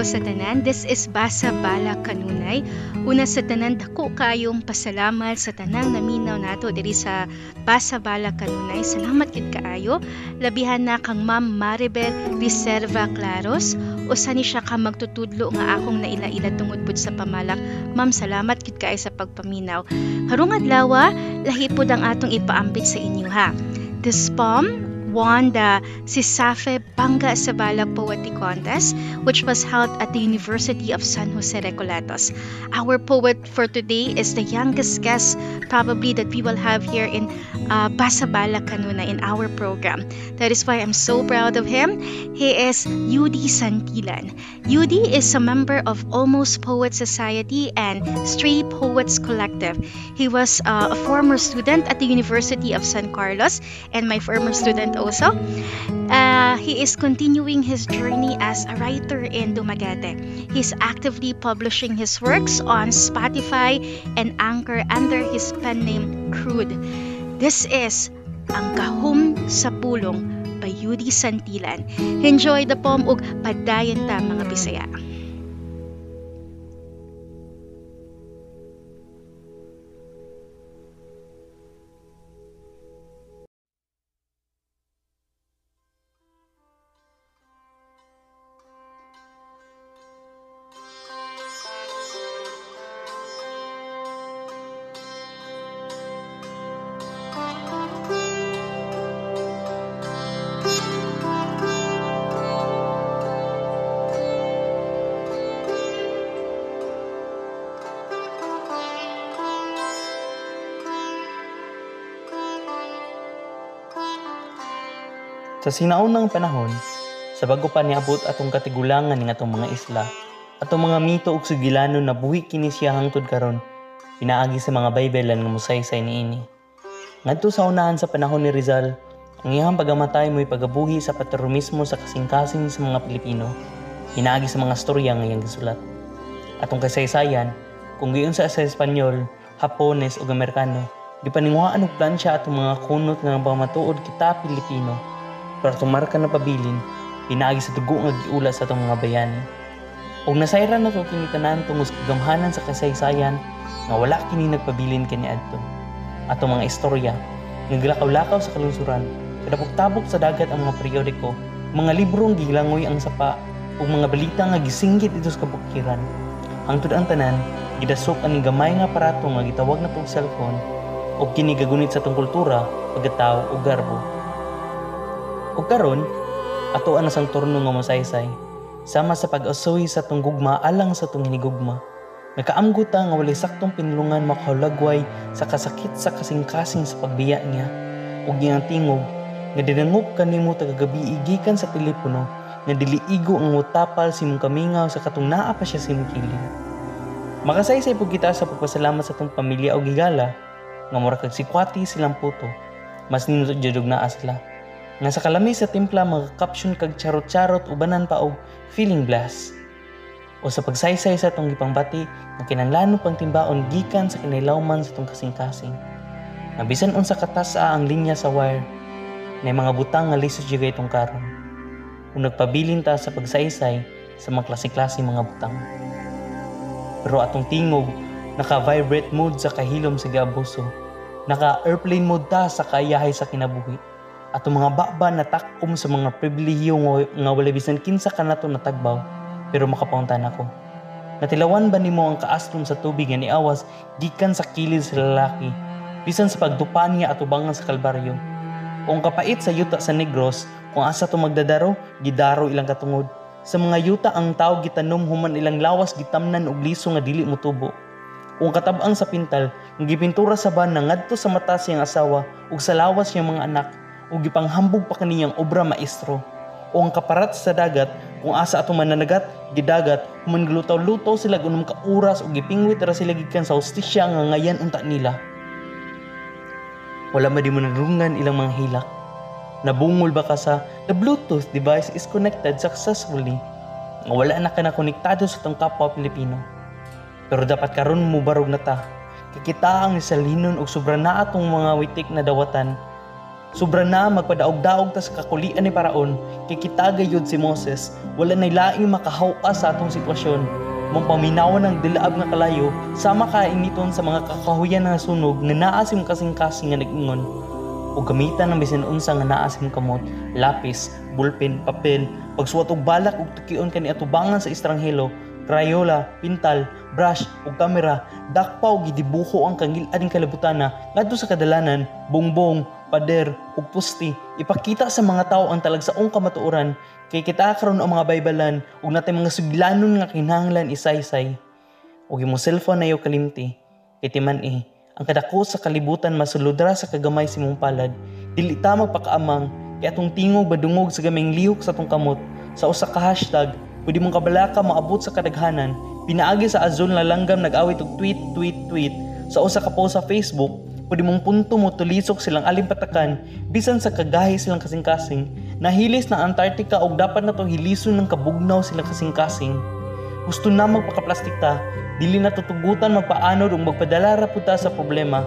adlaw sa tanan. This is Basa Bala Kanunay. Una sa tanan dako kayong pasalamat sa tanang naminaw nato diri sa Basa Bala Kanunay. Salamat gid kaayo. Labihan na kang Ma'am Maribel Reserva Claros. Usa ni siya ka magtutudlo nga akong naila-ila tungod sa pamalak. Ma'am, salamat gid kaayo sa pagpaminaw. Harong adlaw, lahi pud ang atong ipaambit sa inyo ha. This poem won the Sisafe Banga Sabala Poetry Contest, which was held at the University of San Jose Recolatos. Our poet for today is the youngest guest probably that we will have here in uh, Basabala Kanuna in our program. That is why I'm so proud of him. He is Yudi Santilan. Yudi is a member of Almost Poet Society and Stray Poets Collective. He was uh, a former student at the University of San Carlos and my former student also. Uh, he is continuing his journey as a writer in Dumaguete. He's actively publishing his works on Spotify and Anchor under his pen name Crude. This is Ang Kahum sa Pulong by Yudi Santilan. Enjoy the poem ug padayon ta mga Bisaya. Sa sinaunang panahon, sa bago pa niabot atong katigulangan ning atong mga isla, atong mga mito ug sugilanon na buhi kini siya hangtod karon, pinaagi sa mga Baybelan nga musaysay niini. Ngadto sa unahan sa panahon ni Rizal, ang iyang pagamatay mo'y pagabuhi sa patriotismo sa kasing-kasing sa mga Pilipino, hinaagi sa mga storya nga iyang gisulat. Atong kasaysayan, kung giyon sa sa Espanyol, Hapones ug Amerikano, gipaninguhaan og plansya atong mga kunot nga pamatuod kita Pilipino para tumarka na pabilin, pinaagi sa dugo nga giula sa atong mga bayani. Og nasayran na to kini tanan tungod sa kagamhanan sa kasaysayan nga wala kini nagpabilin kani adto. Atong mga istorya nga gilakaw-lakaw sa kalungsuran, kadapok-tabok sa dagat ang mga periodiko, mga librong gilangoy ang sapa ug mga balita nga gisinggit dito sa kabukiran. Hangtod ang tanan, gidasok ang gamay nga aparato nga gitawag na tong cellphone o kini gagunit sa tong kultura, pagkatao ug garbo. Ug karon, ato ana sang turno nga mosaysay. Sama sa pag-asuhi sa tong alang sa tong hinigugma. Nga walay saktong pinulungan makahulagway sa kasakit sa kasing-kasing sa pagbiya niya. Ug iyang tingog nga dinangop kanimo tagagabi igikan sa telepono nga dili igo ang mutapal simong kamingaw sa katong naa pa siya simong kilin. Makasaysay po kita sa pagpasalamat sa tong pamilya o gigala nga mura kag sikwati silang puto. Mas ninutod judog naa sila. Nga sa kalami sa timpla mga caption kag charot-charot ubanan pa og feeling blessed. O sa pagsaysay sa tong gipangbati nga kinahanglan pang timbaon gikan sa kinailawman sa tong kasing-kasing. Nga bisan unsa katasa ang linya sa wire na mga butang nga lisod jud itong karon. Kung nagpabilin ta sa pagsaysay sa mga klase-klase mga butang. Pero atong tingog naka-vibrate mode sa kahilom sa gabuso. Naka-airplane mode ta sa kayahay sa kinabuhi atong mga baba na takom sa mga pribilehiyo nga wala bisan kinsa kanato natagbaw pero makapauntan ako. Natilawan ba nimo ang kaastom sa tubig nga niawas gikan sa kilid sa lalaki bisan sa pagdupan niya atubangan sa kalbaryo? O ang kapait sa yuta sa Negros kung asa to magdadaro, gidaro ilang katungod. Sa mga yuta ang tao gitanom human ilang lawas gitamnan og liso nga dili motubo. O ang katabang sa pintal, ang gipintura sa ban na ngadto sa mata siyang asawa ug sa lawas niyang mga anak o gipanghambog pa kaniyang obra maestro. O ang kaparat sa dagat kung asa ato mananagat gidagat human glutaw-lutaw sila gunung ka oras o gipingwit ra sila gikan sa hostisya nga ngayan unta nila. Wala man di mo nagrungan ilang mga hilak. Nabungol ba ka sa the bluetooth device is connected successfully? Nga wala na ka na konektado sa tong kapwa Pilipino. Pero dapat karon mo barog na ta. Kikita ang isalinon og sobra na atong mga witik na dawatan Sobra na magpadaog-daog ta sa kakulian ni Paraon kay kita gayud si Moses wala nay laing makahawa sa atong sitwasyon. Mong paminawan ng dilaab nga kalayo sama ka initon sa mga kakahuyan nga sunog nga naa sim kasing-kasing nga nag-ingon. O gamitan ng bisan unsa nga naa sim kamot, lapis, bulpen, papel, pagsuwat og balak ug tukion kani atubangan sa estranghelo Crayola, pintal, brush ug kamera, dakpaw gidibuho ang kangil ading kalibutana ngadto sa kadalanan, bongbong, pader ug pusti. Ipakita sa mga tao ang talagsaong kamatuoran kay kita karon ang mga baybalan ug natay mga suglanon nga kinahanglan isaysay. Ug imong cellphone na kalimti kay timan eh ang kadako sa kalibutan masuludra sa kagamay si mong palad. Dili ta magpakaamang kay atong tingog badungog sa gaming lihok sa atong kamot sa usa ka hashtag Pwede mong kabalaka maabot sa kadaghanan, pinaagi sa azul na nag-awit og tweet, tweet, tweet. Sa usa ka post sa Facebook, pwede mong punto mo tulisok silang alimpatakan bisan sa kagahi silang kasing-kasing. Nahilis na Antarctica og dapat na to hilison ng kabugnaw silang kasing-kasing. Gusto na magpakaplastik ta, dili na tutugutan magpaanod ug magpadala ra puta sa problema.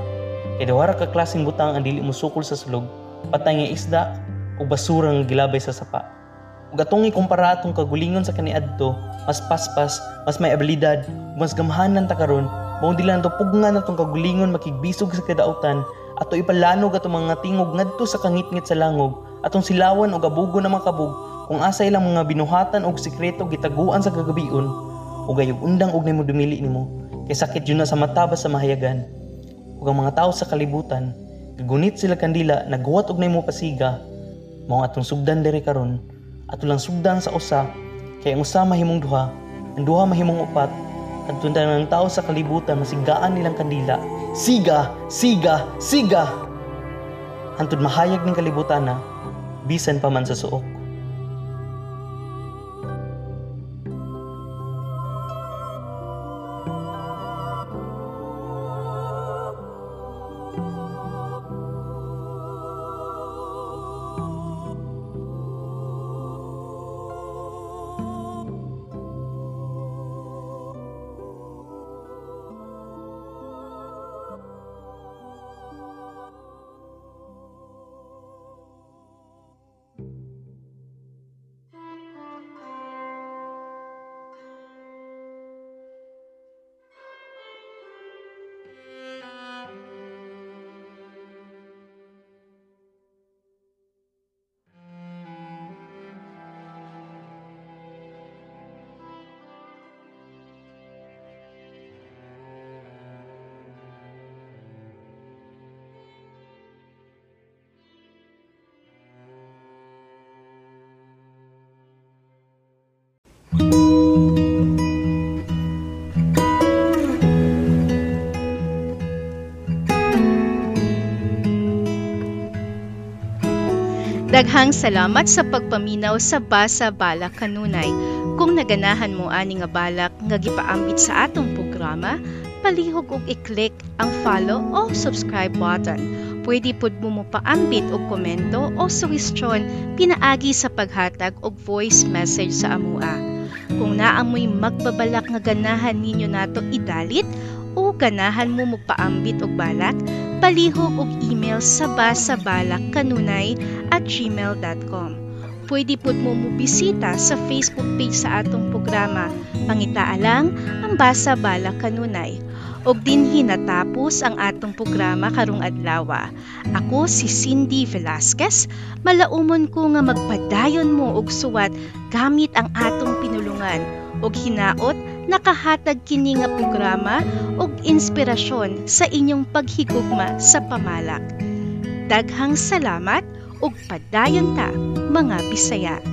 Kay dawara ka klaseng butang ang dili mo sukol sa sulog, patay nga isda o basura nga gilabay sa sapa. Ug atong ikumpara atong kagulingon sa kaniadto, mas paspas, mas may abilidad, mas gamhanan ta karon, mao dili to pugngan atong kagulingon makigbisog sa kadautan, ato ipalanog atong mga tingog ngadto sa kangitngit sa langog, atong silawan og abugo na makabug, kung asa ilang mga binuhatan og sekreto gitaguan sa kagabion, ug gayog undang og nimo dumili nimo, kay sakit yun na sa mataba sa mahayagan. Ug ang mga tao sa kalibutan, kagunit sila kandila, naghuwat og nimo pasiga, mao atong sugdan diri karon at lang sugdan sa usa kay ang usa mahimong duha ang duha mahimong upat at tunda ng tao sa kalibutan masigaan nilang kandila. Siga siga siga! Hantod mahayag ning kalibutan na bisan pa man sa suok Daghang salamat sa pagpaminaw sa Basa Balak Kanunay. Kung naganahan mo ani nga balak nga gipaambit sa atong programa, palihog og i-click ang follow o subscribe button. Pwede pud mo mo paambit og komento o suwestyon pinaagi sa paghatag og voice message sa amua. Kung naamoy magbabalak nga ganahan ninyo nato idalit o ganahan mo magpaambit og balak, palihog og email sa basabalakkanunay at gmail.com. Pwede po mo mubisita sa Facebook page sa atong programa, Pangitaalang ang Basa Balak Kanunay. Og din hinatapos ang atong programa karong adlaw. Ako si Cindy Velasquez, malaumon ko nga magpadayon mo og suwat gamit ang atong pinulungan og hinaot nakahatag kini nga programa og inspirasyon sa inyong paghigugma sa pamalak. Daghang salamat ug padayon ta mga Bisaya.